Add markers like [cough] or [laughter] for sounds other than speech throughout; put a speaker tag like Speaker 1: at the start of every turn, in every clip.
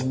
Speaker 1: Hello,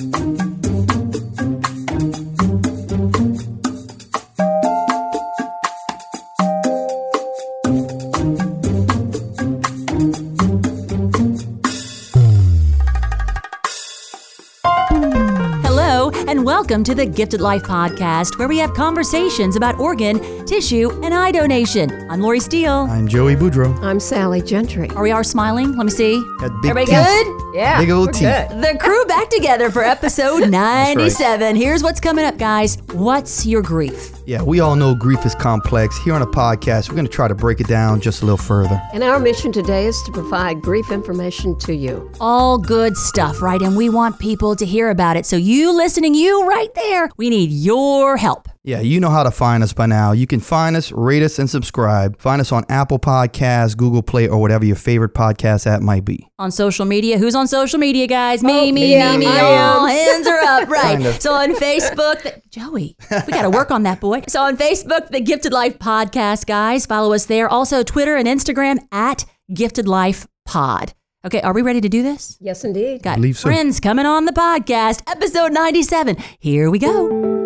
Speaker 1: and welcome to the Gifted Life Podcast, where we have conversations about organ, tissue, and eye donation. I'm Lori Steele.
Speaker 2: I'm Joey Boudreau.
Speaker 3: I'm Sally Gentry.
Speaker 1: Are we all smiling? Let me see.
Speaker 2: Got big
Speaker 1: Everybody
Speaker 2: teeth.
Speaker 1: good?
Speaker 3: Yeah,
Speaker 2: Big old
Speaker 3: we're
Speaker 2: teeth.
Speaker 3: good.
Speaker 1: The crew back together for [laughs] episode 97. Here's what's coming up, guys. What's your grief?
Speaker 2: Yeah, we all know grief is complex. Here on a podcast, we're going to try to break it down just a little further.
Speaker 3: And our mission today is to provide grief information to you.
Speaker 1: All good stuff, right? And we want people to hear about it. So, you listening, you right there, we need your help.
Speaker 2: Yeah, you know how to find us by now. You can find us, rate us, and subscribe. Find us on Apple Podcasts, Google Play, or whatever your favorite podcast app might be.
Speaker 1: on social media. Who's on social media, guys? Me,
Speaker 3: Oh,
Speaker 1: me,
Speaker 3: yeah,
Speaker 1: me, me. All hands are up, [laughs] right?
Speaker 2: Kind of.
Speaker 1: So on Facebook, the, Joey, we got to work on that, boy. So on Facebook, the Gifted Life Podcast, guys, follow us there. Also Twitter and Instagram at Gifted Life Pod. Okay, are we ready to do this?
Speaker 3: Yes, indeed.
Speaker 1: Got
Speaker 2: believe so.
Speaker 1: friends coming on the podcast, episode 97. Here we go.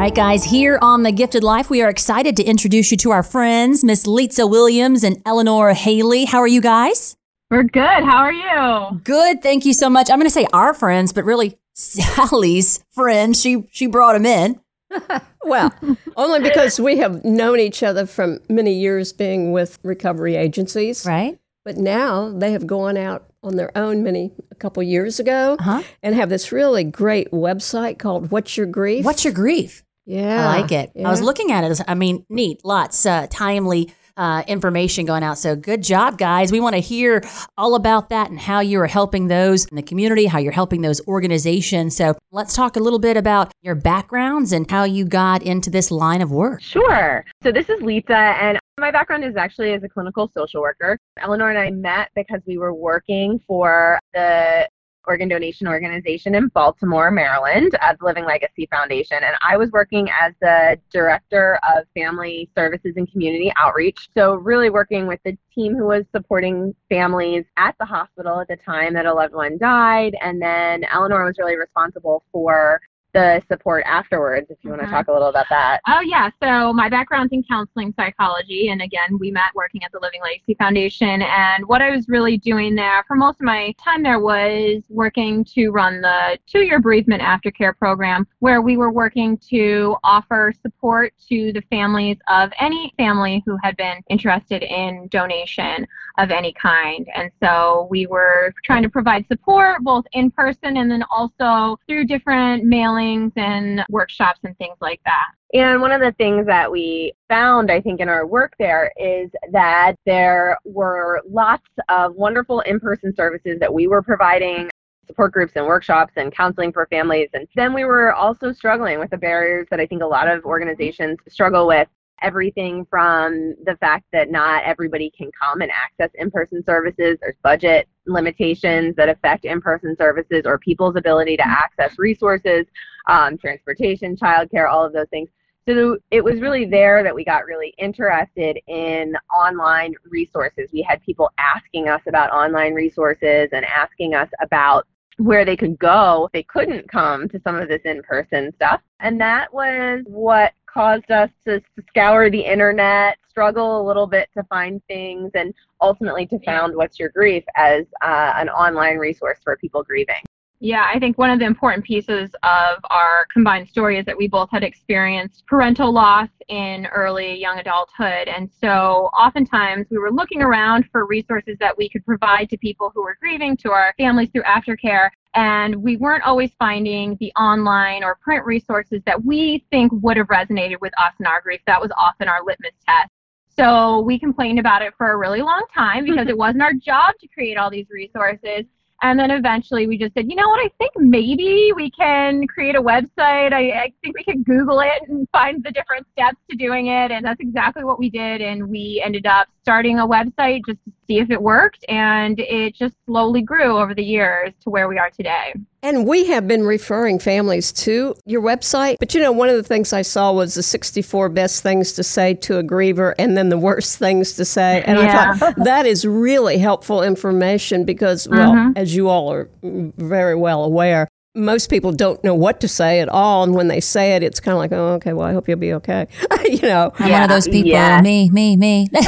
Speaker 1: Right, guys, here on The Gifted Life, we are excited to introduce you to our friends, Miss Litsa Williams and Eleanor Haley. How are you guys?
Speaker 4: We're good. How are you?
Speaker 1: Good, thank you so much. I'm going to say our friends, but really Sally's friend. She she brought him in. [laughs]
Speaker 3: Well, only because we have known each other from many years being with recovery agencies.
Speaker 1: Right?
Speaker 3: But now they have gone out on their own many a couple years ago
Speaker 1: Uh-huh.
Speaker 3: and have this really great website called What's Your Grief?
Speaker 1: What's your grief?
Speaker 3: Yeah.
Speaker 1: I like it. I was looking at it. I mean, neat, lots, uh, timely uh, information going out. So good job, guys. We want to hear all about that and how you are helping those in the community, how you're helping those organizations. So let's talk a little bit about your backgrounds and how you got into this line of work.
Speaker 4: Sure. So this is Litsa, and my background is actually as a clinical social worker. Eleanor and I met because we were working for the organ donation organization in Baltimore, Maryland, at the Living Legacy Foundation. And I was working as the director of family services and community outreach. So, really working with the team who was supporting families at the hospital at the time that a loved one died. And then Eleanor was really responsible for the support afterwards, if you want
Speaker 5: Mhm.
Speaker 4: to talk a little about that.
Speaker 5: Oh, yeah. So my background's in counseling psychology. And again, we met working at the Living Legacy Foundation. And what I was really doing there for most of my time there was working to run the two year bereavement aftercare program, where we were working to offer support to the families of any family who had been interested in donation of any kind. And so we were trying to provide support both in person and then also through different mailings and workshops and things like that.
Speaker 4: And one of the things that we found, I think, in our work there is that there were lots of wonderful in person services that we were providing support groups and workshops and counseling for families. And then we were also struggling with the barriers that I think a lot of organizations struggle with. Everything from the fact that not everybody can come and access in person services, there's budget limitations that affect in person services or people's ability to access resources, um, transportation, childcare, all of those things. So it was really there that we got really interested in online resources. We had people asking us about online resources and asking us about where they could go if they couldn't come to some of this in-person stuff. And that was what caused us to, to scour the internet, struggle a little bit to find things, and ultimately to found What's Your Grief as uh, an online resource for people grieving.
Speaker 5: Yeah, I think one of the important pieces of our combined story is that we both had experienced parental loss in early young adulthood. And so oftentimes we were looking around for resources that we could provide to people who were grieving, to our families through aftercare. And we weren't always finding the online or print resources that we think would have resonated with us in our grief. That was often our litmus test. So we complained about it for a really long time because it [laughs] wasn't our job to create all these resources. And then eventually we just said, you know what, I think maybe we can create a website. I, I think we could Google it and find the different steps to doing it. And that's exactly what we did. And we ended up starting a website just to see if it worked, and it just slowly grew over the years to where we are today.
Speaker 3: And we have been referring families to your website. But you know, one of the things I saw was the 64 best things to say to a griever and then the worst things to say. And
Speaker 5: Yeah.
Speaker 3: I thought [laughs] that is really helpful information because, well,
Speaker 5: Mhm.
Speaker 3: as you all are very well aware, most people don't know what to say at all. And when they say it, it's kind of like, oh, okay, well, I hope you'll be okay. [laughs] you know,
Speaker 1: I'm one of those people.
Speaker 4: yeah.
Speaker 1: Me, me, me. [laughs]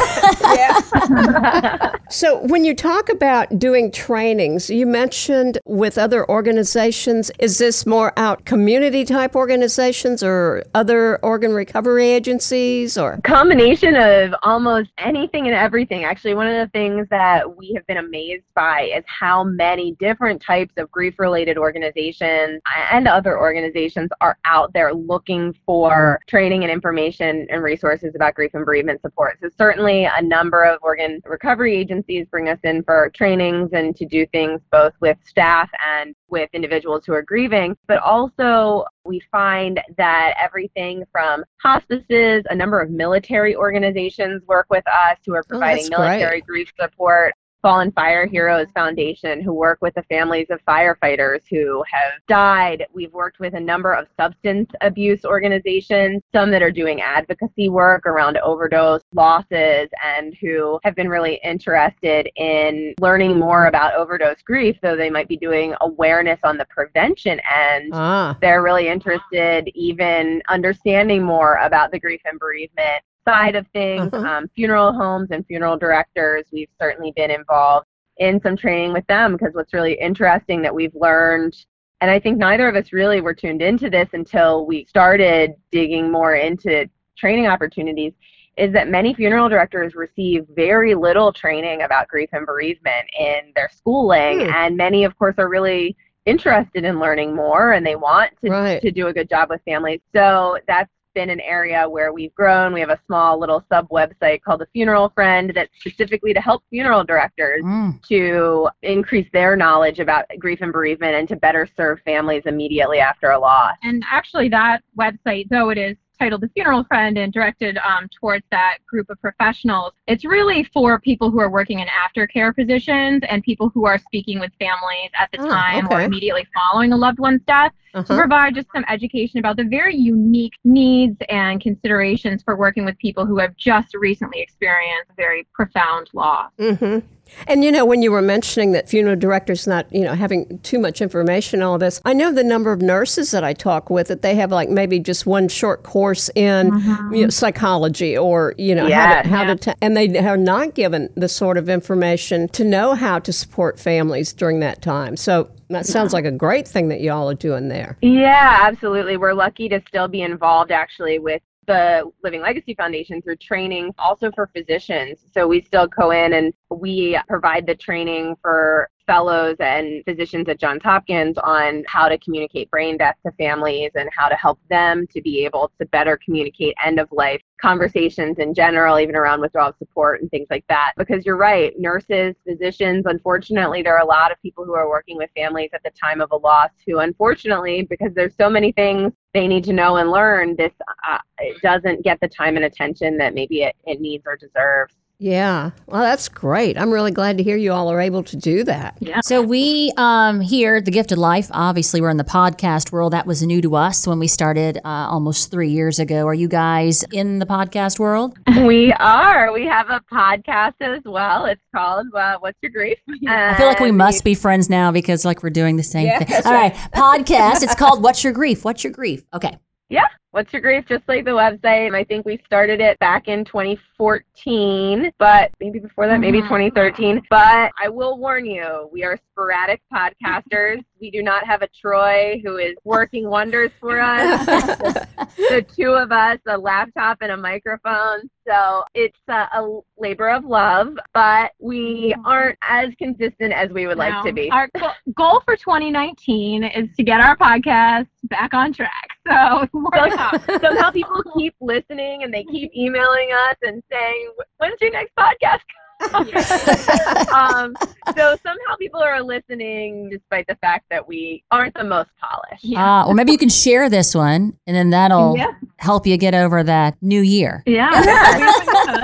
Speaker 3: So, when you talk about doing trainings, you mentioned with other organizations, is this more out community type organizations or other organ recovery agencies or?
Speaker 4: combination of almost anything and everything. Actually, one of the things that we have been amazed by is how many different types of grief related organizations and other organizations are out there looking for training and information and resources about grief and bereavement support. So, certainly, a number of organ recovery agencies bring us in for trainings and to do things both with staff and with individuals who are grieving, but also we find that everything from hospices, a number of military organizations work with us who are oh, providing
Speaker 3: Oh, that's great.
Speaker 4: military grief support. Fallen Fire Heroes Foundation, who work with the families of firefighters who have died. We've worked with a number of substance abuse organizations, some that are doing advocacy work around overdose losses and who have been really interested in learning more about overdose grief, though they might be doing awareness on the prevention end
Speaker 3: Ah,
Speaker 4: they're really interested even understanding more about the grief and bereavement side of things
Speaker 3: Uh-huh.
Speaker 4: um, funeral homes and funeral directors we've certainly been involved in some training with them because what's really interesting that we've learned and i think neither of us really were tuned into this until we started digging more into training opportunities is that many funeral directors receive very little training about grief and bereavement in their schooling
Speaker 3: Hmm.
Speaker 4: and many of course are really interested in learning more and they want to,
Speaker 3: Right.
Speaker 4: to do a good job with families. So that's been an area where we've grown. We have a small little sub website called the Funeral Friend that's specifically to help funeral directors
Speaker 1: Mm.
Speaker 4: to increase their knowledge about grief and bereavement and to better serve families immediately after a loss.
Speaker 5: And actually, that website, though it is titled The Funeral Friend and directed um, towards that group of professionals, it's really for people who are working in aftercare positions and people who are speaking with families at the
Speaker 3: Oh,
Speaker 5: time or immediately following a loved one's death
Speaker 3: uh-huh.
Speaker 5: provide just some education about the very unique needs and considerations for working with people who have just recently experienced a very profound loss.
Speaker 3: hmm And you know, when you were mentioning that funeral directors not, you know, having too much information, on all this, I know the number of nurses that I talk with that they have like maybe just one short course in you mm-hmm. know, psychology or you know
Speaker 4: Yes.
Speaker 3: how to how to ta- and they are not given the sort of information to know how to support families during that time. So that sounds like a great thing that y'all are doing there.
Speaker 4: Yeah, absolutely. We're lucky to still be involved actually with the Living Legacy Foundation through training also for physicians. So we still go in and we provide the training for fellows and physicians at Johns Hopkins on how to communicate brain death to families and how to help them to be able to better communicate end of life conversations in general, even around withdrawal support and things like that. Because you're right, nurses, physicians, unfortunately, there are a lot of people who are working with families at the time of a loss who, unfortunately, because there's so many things they need to know and learn, this uh, doesn't get the time and attention that maybe it, it needs or deserves.
Speaker 3: Yeah, well, that's great. I'm really glad to hear you all are able to do that. Yeah.
Speaker 1: So we um, here at the Gifted Life, obviously we're in the podcast world. That was new to us when we started uh, almost three years ago. Are you guys in the podcast world? [laughs]
Speaker 4: we are. We have a podcast as well. It's called uh, "What's Your Grief."
Speaker 1: I feel like we must be friends now because like we're doing the same
Speaker 3: Yeah,
Speaker 1: thing.
Speaker 3: that's
Speaker 1: All right, [laughs] podcast. It's called "What's Your Grief." What's your grief? Okay.
Speaker 4: Yeah. What's Your Grief? Just like the website. I think we started it back in 2014, but maybe before that, maybe
Speaker 5: Mhm.
Speaker 4: 2013. But I will warn you, we are sporadic podcasters. [laughs] we do not have a Troy who is working wonders for us. [laughs] the two of us, a laptop and a microphone. So it's a, a labor of love, but we aren't as consistent as we would like to be.
Speaker 5: Our goal for 2019 is to get our podcast back on track. [laughs] So come.
Speaker 4: somehow people keep listening and they keep emailing us and saying, "When's your next podcast [laughs] um, so somehow people are listening despite the fact that we aren't the most polished.
Speaker 1: Uh, or maybe you can share this one, and then that'll
Speaker 5: Yeah.
Speaker 1: help you get over that new year.
Speaker 5: Yeah. [laughs]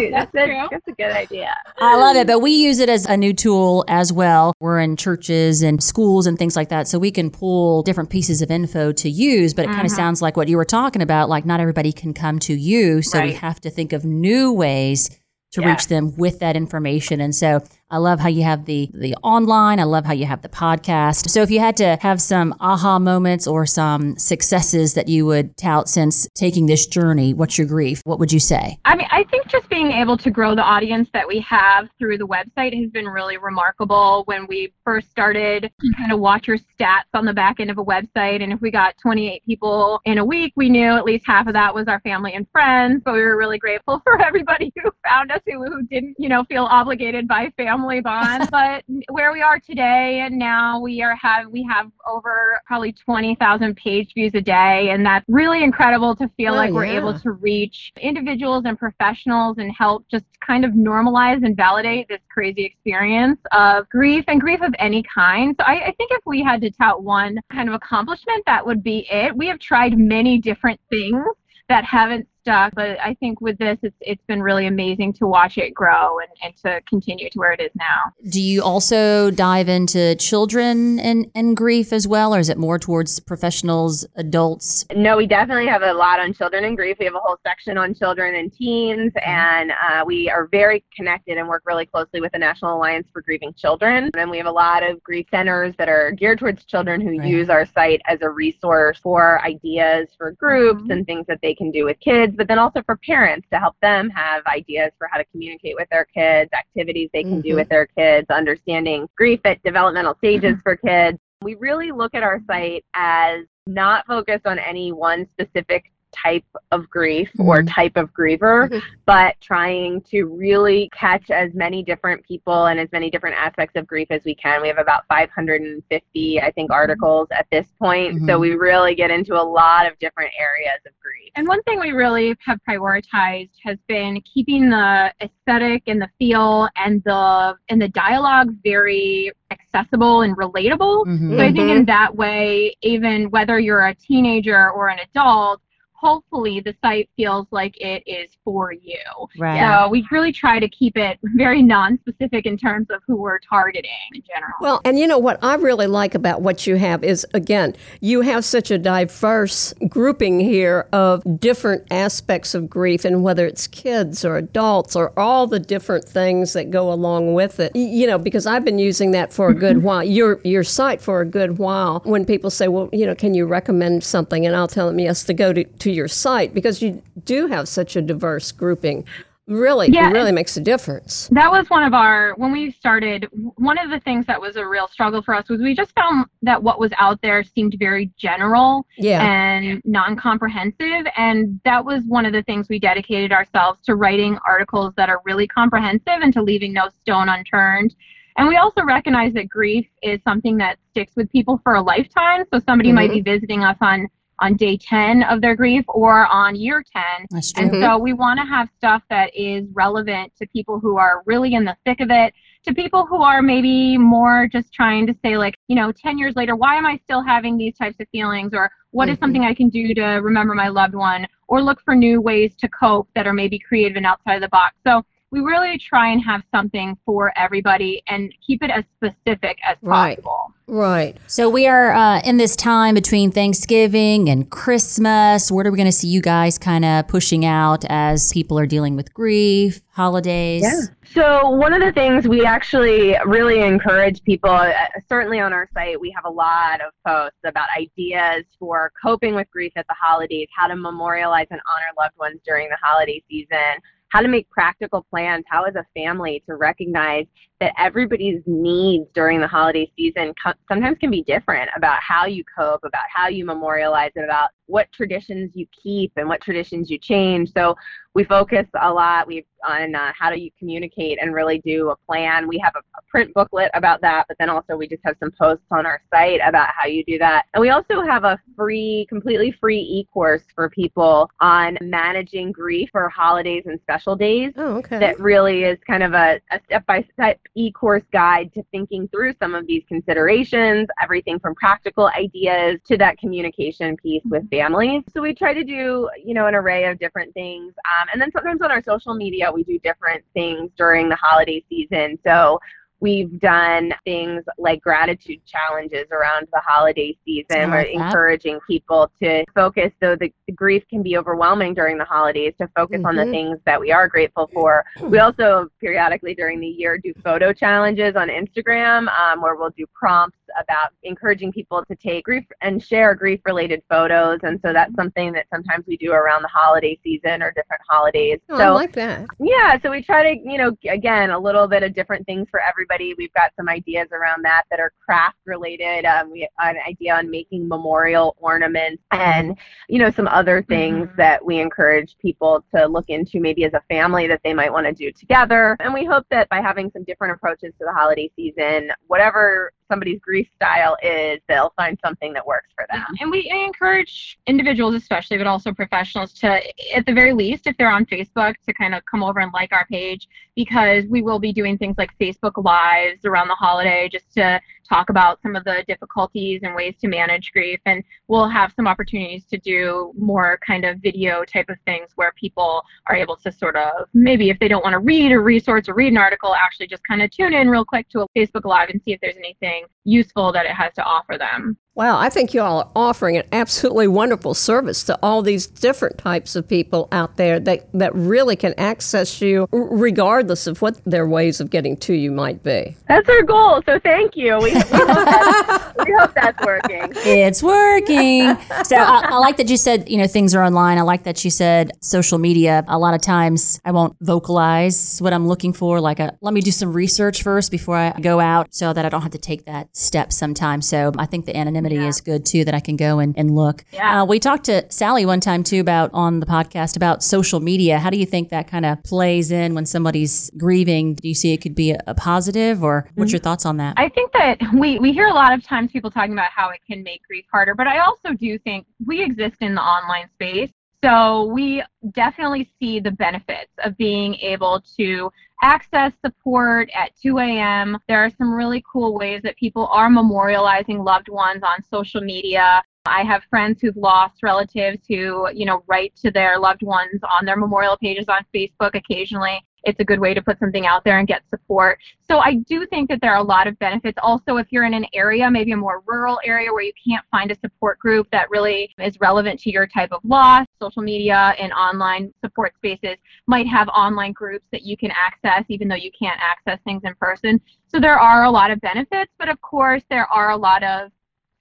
Speaker 5: you.
Speaker 4: That's, a, that's a good idea.
Speaker 1: I love it, but we use it as a new tool as well. We're in churches and schools and things like that, so we can pull different pieces of info to use. But it kind of sounds like what you were talking about, like not everybody can come to you, so we have to think of new ways to
Speaker 4: Yeah.
Speaker 1: reach them with that information. And so I love how you have the the online. I love how you have the podcast. So if you had to have some aha moments or some successes that you would tout since taking this journey, what's your grief? What would you say?
Speaker 5: I mean, I think just being able to grow the audience that we have through the website has been really remarkable. When we first started, you kind of watch your stats on the back end of a website, and if we got 28 people in a week, we knew at least half of that was our family and friends. But we were really grateful [laughs] for everybody who found us who, who didn't, you know, feel obligated by family bond. but where we are today, and now we are have we have over probably 20,000 page views a day, and that's really incredible to feel
Speaker 3: Oh,
Speaker 5: like we're
Speaker 3: yeah.
Speaker 5: able to reach individuals and professionals and help just kind of normalize and validate this crazy experience of grief and grief of any kind. So I, I think if we had to tout one kind of accomplishment, that would be it. We have tried many different things that haven't stuck, but I think with this, it's it's been really amazing to watch it grow and, and to continue to where it is now.
Speaker 1: Do you also dive into children and, and grief as well, or is it more towards professionals, adults?
Speaker 4: No, we definitely have a lot on children and grief. We have a whole section on children and teens, and uh, we are very connected and work really closely with the National Alliance for Grieving Children. And we have a lot of grief centers that are geared towards children who
Speaker 1: Right.
Speaker 4: use our site as a resource for ideas for groups
Speaker 5: Mhm.
Speaker 4: and things that they can do with kids, but then also for parents to help them have ideas for how to communicate with their kids, activities they can do
Speaker 3: Mhm.
Speaker 4: with their kids, understanding grief at developmental stages for kids. We really look at our site as not focused on any one specific type of grief or
Speaker 1: Mhm.
Speaker 4: type of griever,
Speaker 3: Mhm.
Speaker 4: but trying to really catch as many different people and as many different aspects of grief as we can. We have about 550, I think, articles at this point. So
Speaker 1: Mhm.
Speaker 4: we really get into a lot of different areas of grief.
Speaker 5: And one thing we really have prioritized has been keeping the aesthetic and the feel and the and the dialogue very accessible and relatable. So I think
Speaker 3: Mhm.
Speaker 5: in that way, even whether you're a teenager or an adult, hopefully the site feels like it is for you.
Speaker 1: Right.
Speaker 5: So we really try to keep it very non-specific in terms of who we're targeting in general.
Speaker 3: Well, and you know what I really like about what you have is again, you have such a diverse grouping here of different aspects of grief and whether it's kids or adults or all the different things that go along with it. You know, because I've been using that for a good mm-hmm. while, your your site for a good while. When people say, "Well, you know, can you recommend something?" and I'll tell them, "Yes, to go to, to your site because you do have such a diverse grouping." Really,
Speaker 5: Yeah,
Speaker 3: it really makes a difference.
Speaker 5: that was one of our when we started one of the things that was a real struggle for us was we just found that what was out there seemed very general
Speaker 3: Yeah.
Speaker 5: and non-comprehensive and that was one of the things we dedicated ourselves to writing articles that are really comprehensive and to leaving no stone unturned and we also recognize that grief is something that sticks with people for a lifetime so somebody might mm-hmm. be visiting us on on day 10 of their grief or on year 10
Speaker 1: That's true.
Speaker 5: and so we want to have stuff that is relevant to people who are really in the thick of it, to people who are maybe more just trying to say, like, you know, 10 years later, why am I still having these types of feelings? Or what is
Speaker 3: Mhm.
Speaker 5: something I can do to remember my loved one? Or look for new ways to cope that are maybe creative and outside of the box. So we really try and have something for everybody and keep it as specific as
Speaker 3: Right.
Speaker 5: possible.
Speaker 3: Right.
Speaker 1: So we are uh, in this time between Thanksgiving and Christmas. What are we going to see you guys kind of pushing out as people are dealing with grief, holidays?
Speaker 4: Yeah. So one of the things we actually really encourage people, uh, certainly on our site, we have a lot of posts about ideas for coping with grief at the holidays, how to memorialize and honor loved ones during the holiday season, how to make practical plans, how as a family to recognize that everybody's needs during the holiday season co- sometimes can be different about how you cope, about how you memorialize it, about what traditions you keep and what traditions you change. So we focus a lot we on uh, how do you communicate and really do a plan. We have a, a print booklet about that, but then also we just have some posts on our site about how you do that. And we also have a free, completely free e-course for people on managing grief for holidays and special days.
Speaker 3: Oh, okay.
Speaker 4: That really is kind of a, a step-by-step e-course guide to thinking through some of these considerations, everything from practical ideas to that communication piece with families. So we try to do, you know, an array of different things. Um, and then sometimes on our social media, we do different things during the holiday season. So We've done things like gratitude challenges around the holiday season. We're encouraging people to focus, though the, the, grief can be overwhelming during the holidays, to focus mm-hmm. on the mm-hmm. things that we are grateful for. We also periodically during the year do photo challenges on Instagram um, where we'll do prompts about encouraging people to take grief and share grief related photos. And so that's something that sometimes we do around the holiday season or different holidays.
Speaker 3: Oh,
Speaker 4: so,
Speaker 3: I like that.
Speaker 4: Yeah. So we try to, you know, again, a little bit of different things for everybody. We've got some ideas around that that are craft related. Um, we have an idea on making memorial ornaments and, you know, some other things mm-hmm. that we encourage people to look into maybe as a family that they might want to do together. And we hope that by having some different approaches to the holiday season, whatever somebody's grief style is, they'll find something that works for them.
Speaker 5: And we encourage individuals, especially, but also professionals, to, at the very least, if they're on Facebook, to kind of come over and like our page because we will be doing things like Facebook Lives around the holiday just to talk about some of the difficulties and ways to manage grief. And we'll have some opportunities to do more kind of video type of things where people are able to sort of maybe if they don't want to read a resource or read an article, actually just kind of tune in real quick to a Facebook Live and see if there's anything useful that it has to offer them.
Speaker 3: Wow, I think you all are offering an absolutely wonderful service to all these different types of people out there that, that really can access you regardless of what their ways of getting to you might be.
Speaker 4: That's our goal, so thank you. We, we, hope, we hope, that's working.
Speaker 1: It's working. So I, I, like that you said, you know, things are online. I like that you said social media. A lot of times I won't vocalize what I'm looking for. Like, a, let me do some research first before I go out so that I don't have to take that step sometimes. So I think the anonymity yeah. is good too that I can go and, and look.
Speaker 4: Yeah.
Speaker 1: Uh, we talked to Sally one time too about on the podcast about social media. How do you think that kind of plays in when somebody's grieving? Do you see it could be a, a positive or what's your thoughts on that?
Speaker 5: I think that we, we hear a lot of times people talking about how it can make grief harder, but I also do think we exist in the online space. So we definitely see the benefits of being able to access support at 2 a.m. There are some really cool ways that people are memorializing loved ones on social media. I have friends who've lost relatives who, you know, write to their loved ones on their memorial pages on Facebook occasionally it's a good way to put something out there and get support. So I do think that there are a lot of benefits. Also, if you're in an area, maybe a more rural area where you can't find a support group that really is relevant to your type of loss, social media and online support spaces might have online groups that you can access even though you can't access things in person. So there are a lot of benefits, but of course there are a lot of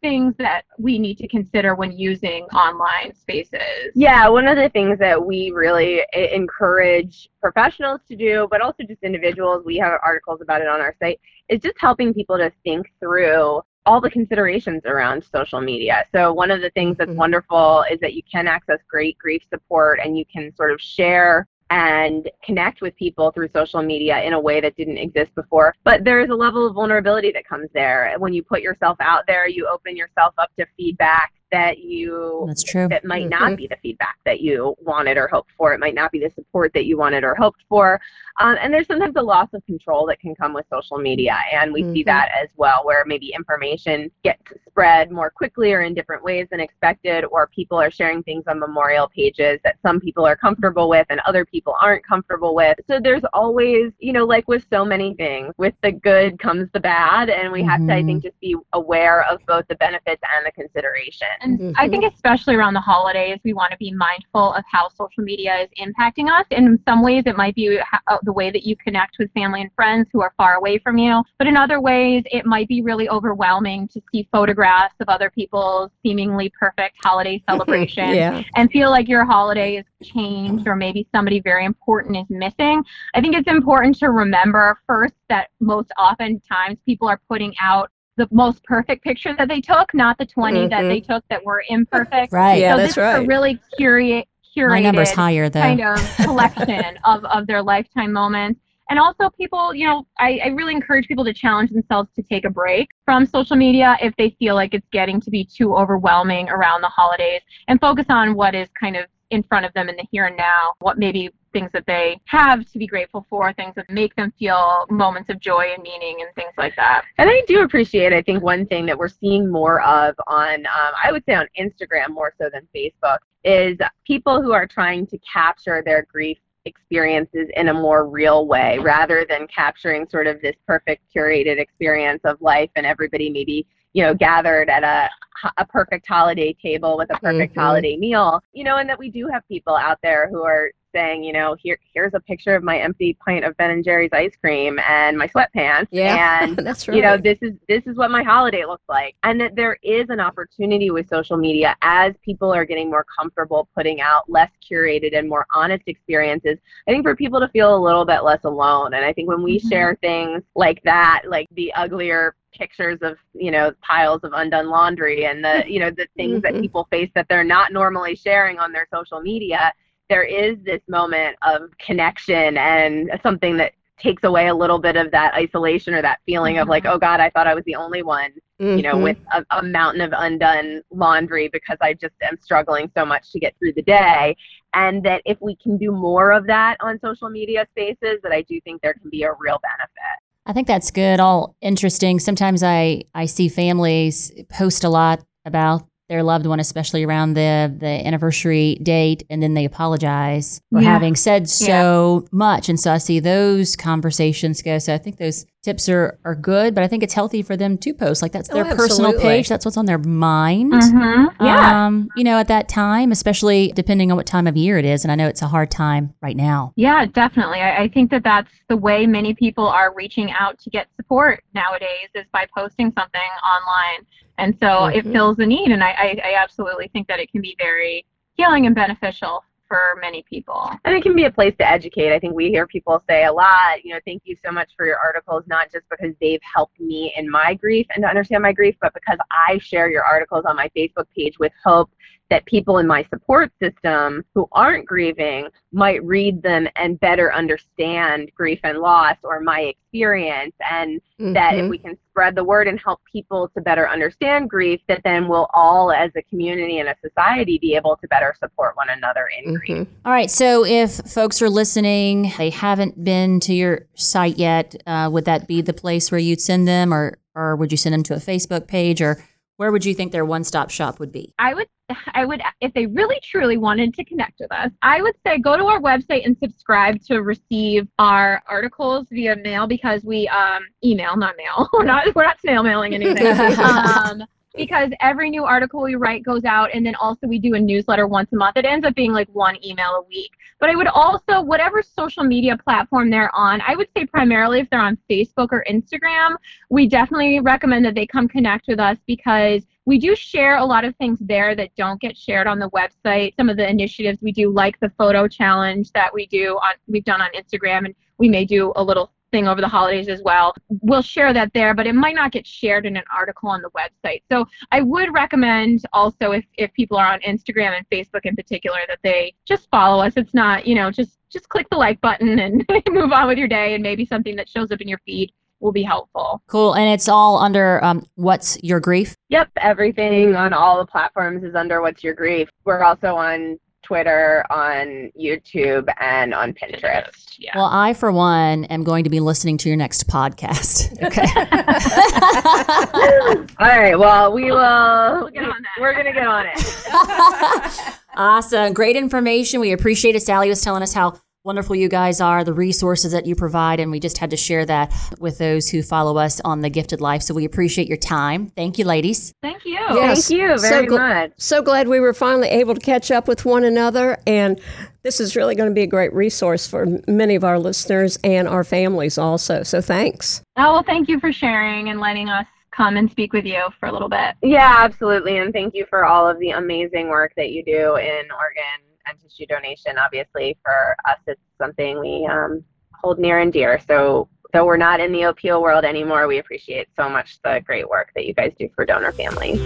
Speaker 5: things that we need to consider when using online spaces?
Speaker 4: Yeah, one of the things that we really encourage professionals to do, but also just individuals, we have articles about it on our site, is just helping people to think through all the considerations around social media. So one of the things that's mm-hmm. wonderful is that you can access great grief support and you can sort of share and connect with people through social media in a way that didn't exist before. But there is a level of vulnerability that comes there. When you put yourself out there, you open yourself up to feedback that you
Speaker 1: that's true
Speaker 4: that might mm-hmm. not be the feedback that you wanted or hoped for it might not be the support that you wanted or hoped for um, and there's sometimes a loss of control that can come with social media and we mm-hmm. see that as well where maybe information gets spread more quickly or in different ways than expected or people are sharing things on memorial pages that some people are comfortable with and other people aren't comfortable with so there's always you know like with so many things with the good comes the bad and we mm-hmm. have to i think mm-hmm. just be aware of both the benefits and the consideration
Speaker 5: and mm-hmm. I think especially around the holidays, we want to be mindful of how social media is impacting us. In some ways, it might be uh, the way that you connect with family and friends who are far away from you. But in other ways, it might be really overwhelming to see photographs of other people's seemingly perfect holiday [laughs] celebration
Speaker 3: yeah.
Speaker 5: and feel like your holiday is changed or maybe somebody very important is missing. I think it's important to remember first that most oftentimes people are putting out the most perfect picture that they took, not the 20 mm-hmm. that they took that were imperfect.
Speaker 1: Right.
Speaker 3: Yeah,
Speaker 5: so
Speaker 3: that's
Speaker 5: this
Speaker 3: right.
Speaker 5: Is a really curated, curated
Speaker 1: My number's higher though.
Speaker 5: kind of [laughs] collection of, of their lifetime moments. And also, people, you know, I, I really encourage people to challenge themselves to take a break from social media if they feel like it's getting to be too overwhelming around the holidays and focus on what is kind of in front of them in the here and now, what maybe things that they have to be grateful for, things that make them feel moments of joy and meaning and things like that.
Speaker 4: And I do appreciate, I think, one thing that we're seeing more of on, um, I would say on Instagram more so than Facebook, is people who are trying to capture their grief experiences in a more real way rather than capturing sort of this perfect curated experience of life and everybody maybe you know gathered at a a perfect holiday table with a perfect mm-hmm. holiday meal you know and that we do have people out there who are saying, you know, here here's a picture of my empty pint of Ben and Jerry's ice cream and my sweatpants.
Speaker 3: Yeah,
Speaker 4: and [laughs]
Speaker 3: that's right.
Speaker 4: You know, this is this is what my holiday looks like. And that there is an opportunity with social media as people are getting more comfortable putting out less curated and more honest experiences. I think for people to feel a little bit less alone. And I think when we mm-hmm. share things like that, like the uglier pictures of you know piles of undone laundry and the [laughs] you know the things mm-hmm. that people face that they're not normally sharing on their social media there is this moment of connection and something that takes away a little bit of that isolation or that feeling mm-hmm. of like, mm-hmm. oh God, I thought I was the only one, mm-hmm. you know, mm-hmm. with a, a, mountain of undone laundry because I just am struggling so much to get through the day. And that if we can do more of that on social media spaces, that I do think there can be a real benefit.
Speaker 1: I think that's good. All interesting. Sometimes I, I see families post a lot about their loved one, especially around the the anniversary date, and then they apologize for yeah. having said so yeah. much. And so I see those conversations go. So I think those tips are are good, but I think it's healthy for them to post. Like that's their oh, personal page. That's what's on their mind.
Speaker 5: Mm-hmm. Yeah.
Speaker 1: Um, you know, at that time, especially depending on what time of year it is. And I know it's a hard time right now.
Speaker 5: Yeah, definitely. I, I think that that's the way many people are reaching out to get support nowadays is by posting something online and so mm-hmm. it fills a need, and I, I, I absolutely think that it can be very healing and beneficial for many people.
Speaker 4: And it can be a place to educate. I think we hear people say a lot, you know, thank you so much for your articles, not just because they've helped me in my grief and to understand my grief, but because I share your articles on my Facebook page with hope that people in my support system who aren't grieving might read them and better understand grief and loss or my experience and mm-hmm. that if mm-hmm. we can spread the word and help people to better understand grief that then we'll all as a community and a society be able to better support one another in mm-hmm. grief
Speaker 1: all right so if folks are listening they haven't been to your site yet uh, would that be the place where you'd send them or or would you send them to a facebook page or where would you think their one-stop shop would be?
Speaker 5: I would I would if they really truly wanted to connect with us, I would say go to our website and subscribe to receive our articles via mail because we um email, not mail. [laughs] we're not we're not snail mailing anything. [laughs] um because every new article we write goes out and then also we do a newsletter once a month. It ends up being like one email a week. But I would also, whatever social media platform they're on, I would say primarily if they're on Facebook or Instagram, we definitely recommend that they come connect with us because we do share a lot of things there that don't get shared on the website. Some of the initiatives we do, like the photo challenge that we do on, we've done on Instagram, and we may do a little thing over the holidays as well. We'll share that there, but it might not get shared in an article on the website. So I would recommend also if, if people are on Instagram and Facebook in particular that they just follow us. It's not, you know, just just click the like button and [laughs] move on with your day and maybe something that shows up in your feed will be helpful.
Speaker 1: Cool. And it's all under um, What's Your Grief?
Speaker 4: Yep. Everything on all the platforms is under What's Your Grief. We're also on Twitter, on YouTube, and on Pinterest.
Speaker 1: Yeah. Well, I, for one, am going to be listening to your next podcast. [laughs] Okay. [laughs]
Speaker 4: All right. Well, we will. We'll get on that. We're going to get on it. [laughs]
Speaker 1: awesome. Great information. We appreciate it. Sally was telling us how wonderful you guys are, the resources that you provide, and we just had to share that with those who follow us on the Gifted Life. So we appreciate your time. Thank you, ladies.
Speaker 5: Thank you.
Speaker 4: Yes. Thank you very
Speaker 3: so
Speaker 4: gl- much.
Speaker 3: So glad we were finally able to catch up with one another, and this is really going to be a great resource for many of our listeners and our families also. So thanks.
Speaker 5: Oh well, thank you for sharing and letting us come and speak with you for a little bit.
Speaker 4: Yeah, absolutely. And thank you for all of the amazing work that you do in organ and tissue donation, obviously, for us, it's something we um, hold near and dear. So, though we're not in the OPO world anymore, we appreciate so much the great work that you guys do for donor families.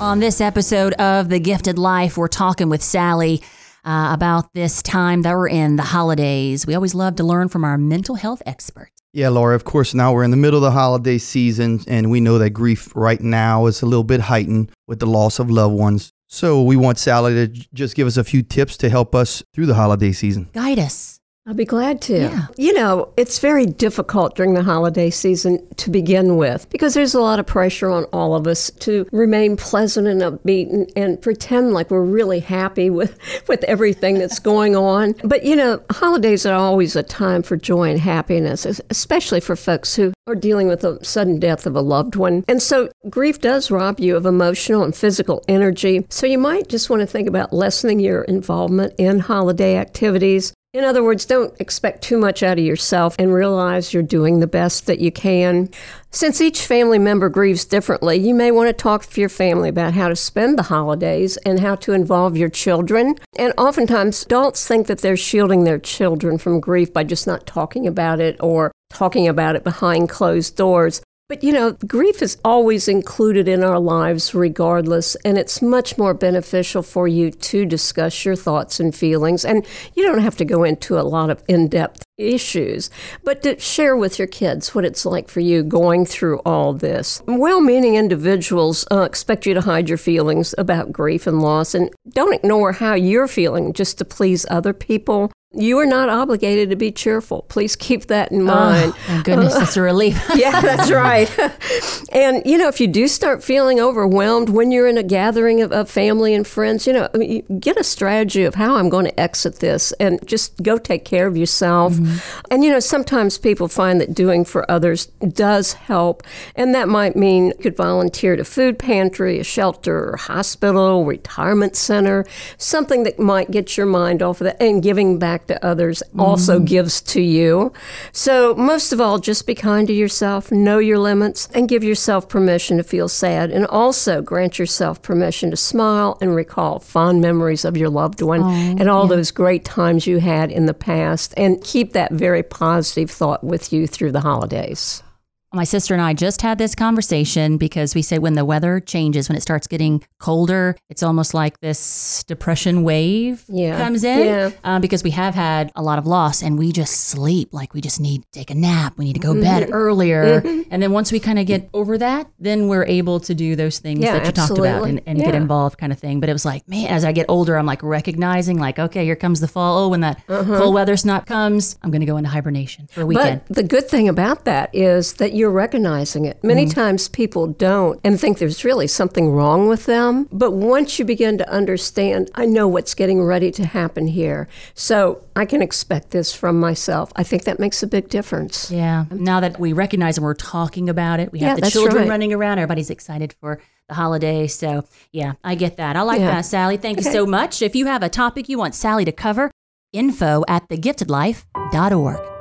Speaker 1: On this episode of The Gifted Life, we're talking with Sally uh, about this time that we're in, the holidays. We always love to learn from our mental health experts.
Speaker 2: Yeah, Laura, of course, now we're in the middle of the holiday season, and we know that grief right now is a little bit heightened with the loss of loved ones. So we want Sally to just give us a few tips to help us through the holiday season.
Speaker 1: Guide us.
Speaker 3: I'll be glad to.
Speaker 1: Yeah.
Speaker 3: You know, it's very difficult during the holiday season to begin with because there's a lot of pressure on all of us to remain pleasant and upbeat and, and pretend like we're really happy with, [laughs] with everything that's going on. But, you know, holidays are always a time for joy and happiness, especially for folks who are dealing with the sudden death of a loved one. And so grief does rob you of emotional and physical energy. So you might just want to think about lessening your involvement in holiday activities. In other words, don't expect too much out of yourself and realize you're doing the best that you can. Since each family member grieves differently, you may want to talk to your family about how to spend the holidays and how to involve your children. And oftentimes, adults think that they're shielding their children from grief by just not talking about it or talking about it behind closed doors. But you know, grief is always included in our lives regardless, and it's much more beneficial for you to discuss your thoughts and feelings. And you don't have to go into a lot of in depth issues, but to share with your kids what it's like for you going through all this. Well meaning individuals uh, expect you to hide your feelings about grief and loss, and don't ignore how you're feeling just to please other people. You are not obligated to be cheerful. Please keep that in mind.
Speaker 1: Oh, goodness, that's a relief. [laughs]
Speaker 3: yeah, that's right. [laughs] and, you know, if you do start feeling overwhelmed when you're in a gathering of, of family and friends, you know, I mean, you get a strategy of how I'm going to exit this and just go take care of yourself. Mm-hmm. And, you know, sometimes people find that doing for others does help. And that might mean you could volunteer at a food pantry, a shelter, hospital, retirement center, something that might get your mind off of that. And giving back to others also mm-hmm. gives to you. So, most of all, just be kind to yourself, know your limits, and give yourself permission to feel sad. And also grant yourself permission to smile and recall fond memories of your loved one oh, and all those great times you had in the past. And keep that very positive thought with you through the holidays.
Speaker 1: My sister and I just had this conversation because we say when the weather changes, when it starts getting colder, it's almost like this depression wave
Speaker 3: Yeah.
Speaker 1: comes in
Speaker 3: Yeah.
Speaker 1: um, because we have had a lot of loss and we just sleep like we just need to take a nap. We need to go to bed mm-hmm. earlier. Mm-hmm. And then once we kind of get over that, then we're able to do those things
Speaker 3: Yeah,
Speaker 1: that you talked about
Speaker 3: absolutely.
Speaker 1: and, and get involved kind of thing. But it was like, man, as I get older, I'm like recognizing like, okay, here comes the fall. Oh, when that uh-huh. cold weather snap comes, I'm going to go into hibernation for a weekend.
Speaker 3: But the good thing about that is that you're recognizing it. Many
Speaker 1: Mm-hmm.
Speaker 3: times people don't and think there's really something wrong with them. But once you begin to understand, I know what's getting ready to happen here. So I can expect this from myself. I think that makes a big difference.
Speaker 1: Yeah. Now that we recognize and we're talking about it, we have
Speaker 3: Yeah,
Speaker 1: the children
Speaker 3: right.
Speaker 1: running around. Everybody's excited for the holiday. So, yeah, I get that. I like
Speaker 3: Yeah.
Speaker 1: that, Sally. Thank you so much. If you have a topic you want Sally to cover, info at thegiftedlife.org.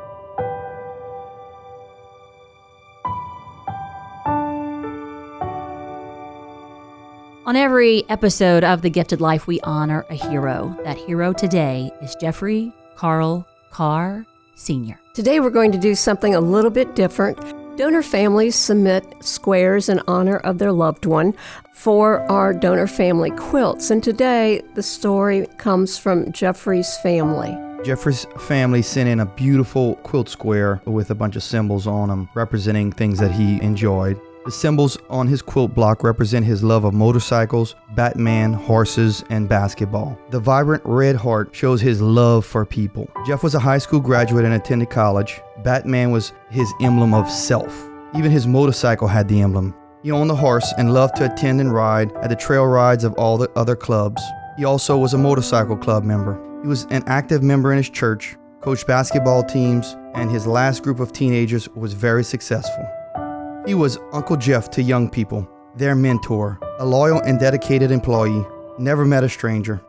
Speaker 1: On every episode of The Gifted Life, we honor a hero. That hero today is Jeffrey Carl Carr Sr.
Speaker 3: Today we're going to do something a little bit different. Donor families submit squares in honor of their loved one for our donor family quilts. And today the story comes from Jeffrey's family.
Speaker 2: Jeffrey's family sent in a beautiful quilt square with a bunch of symbols on them representing things that he enjoyed. The symbols on his quilt block represent his love of motorcycles, Batman, horses, and basketball. The vibrant red heart shows his love for people. Jeff was a high school graduate and attended college. Batman was his emblem of self. Even his motorcycle had the emblem. He owned a horse and loved to attend and ride at the trail rides of all the other clubs. He also was a motorcycle club member. He was an active member in his church, coached basketball teams, and his last group of teenagers was very successful. He was Uncle Jeff to young people, their mentor, a loyal and dedicated employee, never met a stranger.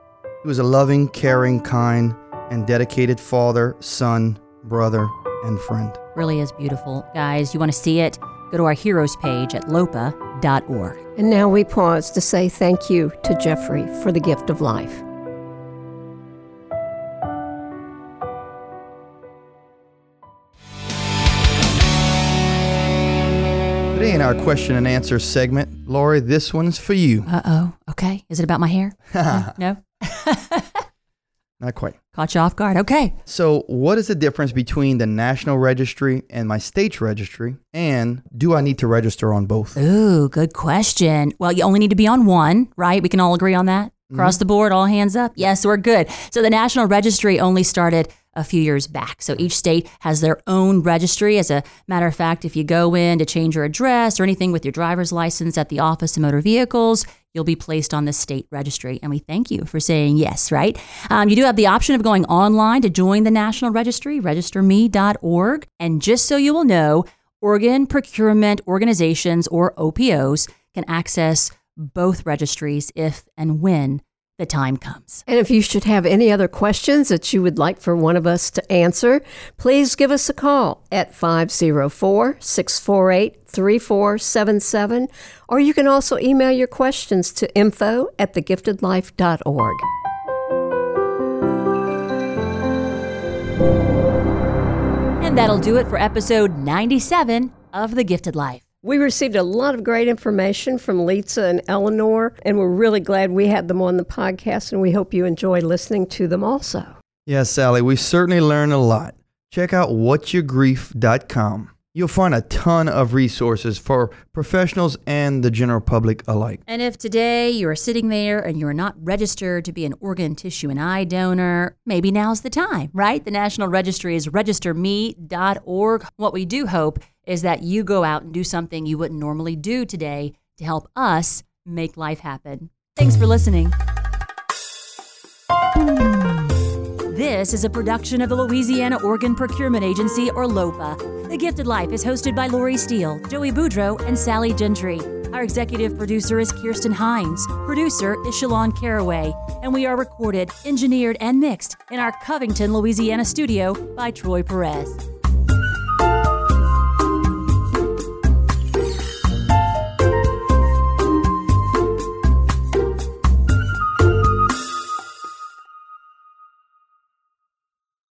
Speaker 2: He was a loving, caring, kind, and dedicated father, son, brother, and friend.
Speaker 1: Really is beautiful. Guys, you want to see it? Go to our heroes page at lopa.org.
Speaker 3: And now we pause to say thank you to Jeffrey for the gift of life.
Speaker 2: In our question and answer segment. Lori, this one's for you.
Speaker 1: Uh oh. Okay. Is it about my hair? [laughs] no. [laughs]
Speaker 2: Not quite.
Speaker 1: Caught you off guard. Okay.
Speaker 2: So, what is the difference between the National Registry and my state's registry? And do I need to register on both?
Speaker 1: Ooh, good question. Well, you only need to be on one, right? We can all agree on that? Across the board, all hands up? Yes, we're good. So the National Registry only started a few years back. So each state has their own registry. As a matter of fact, if you go in to change your address or anything with your driver's license at the Office of Motor Vehicles, you'll be placed on the state registry. And we thank you for saying yes, right? Um, you do have the option of going online to join the National Registry, registerme.org. And just so you will know, organ procurement organizations or OPOs can access both registries if and when the time comes.
Speaker 3: And if you should have any other questions that you would like for one of us to answer, please give us a call at 504 648 3477, or you can also email your questions to info at thegiftedlife.org.
Speaker 1: And that'll do it for episode 97 of The Gifted Life.
Speaker 3: We received a lot of great information from Litsa and Eleanor, and we're really glad we had them on the podcast, and we hope you enjoy listening to them also.
Speaker 2: Yes, Sally, we certainly learned a lot. Check out whatsyourgrief.com. You'll find a ton of resources for professionals and the general public alike.
Speaker 1: And if today you are sitting there and you're not registered to be an organ, tissue, and eye donor, maybe now's the time, right? The National Registry is registerme.org. What we do hope is that you go out and do something you wouldn't normally do today to help us make life happen. Thanks for listening. This is a production of the Louisiana Organ Procurement Agency, or LOPA. The Gifted Life is hosted by Lori Steele, Joey Boudreau, and Sally Gentry. Our executive producer is Kirsten Hines. Producer is Shalon Caraway. And we are recorded, engineered, and mixed in our Covington, Louisiana studio by Troy Perez.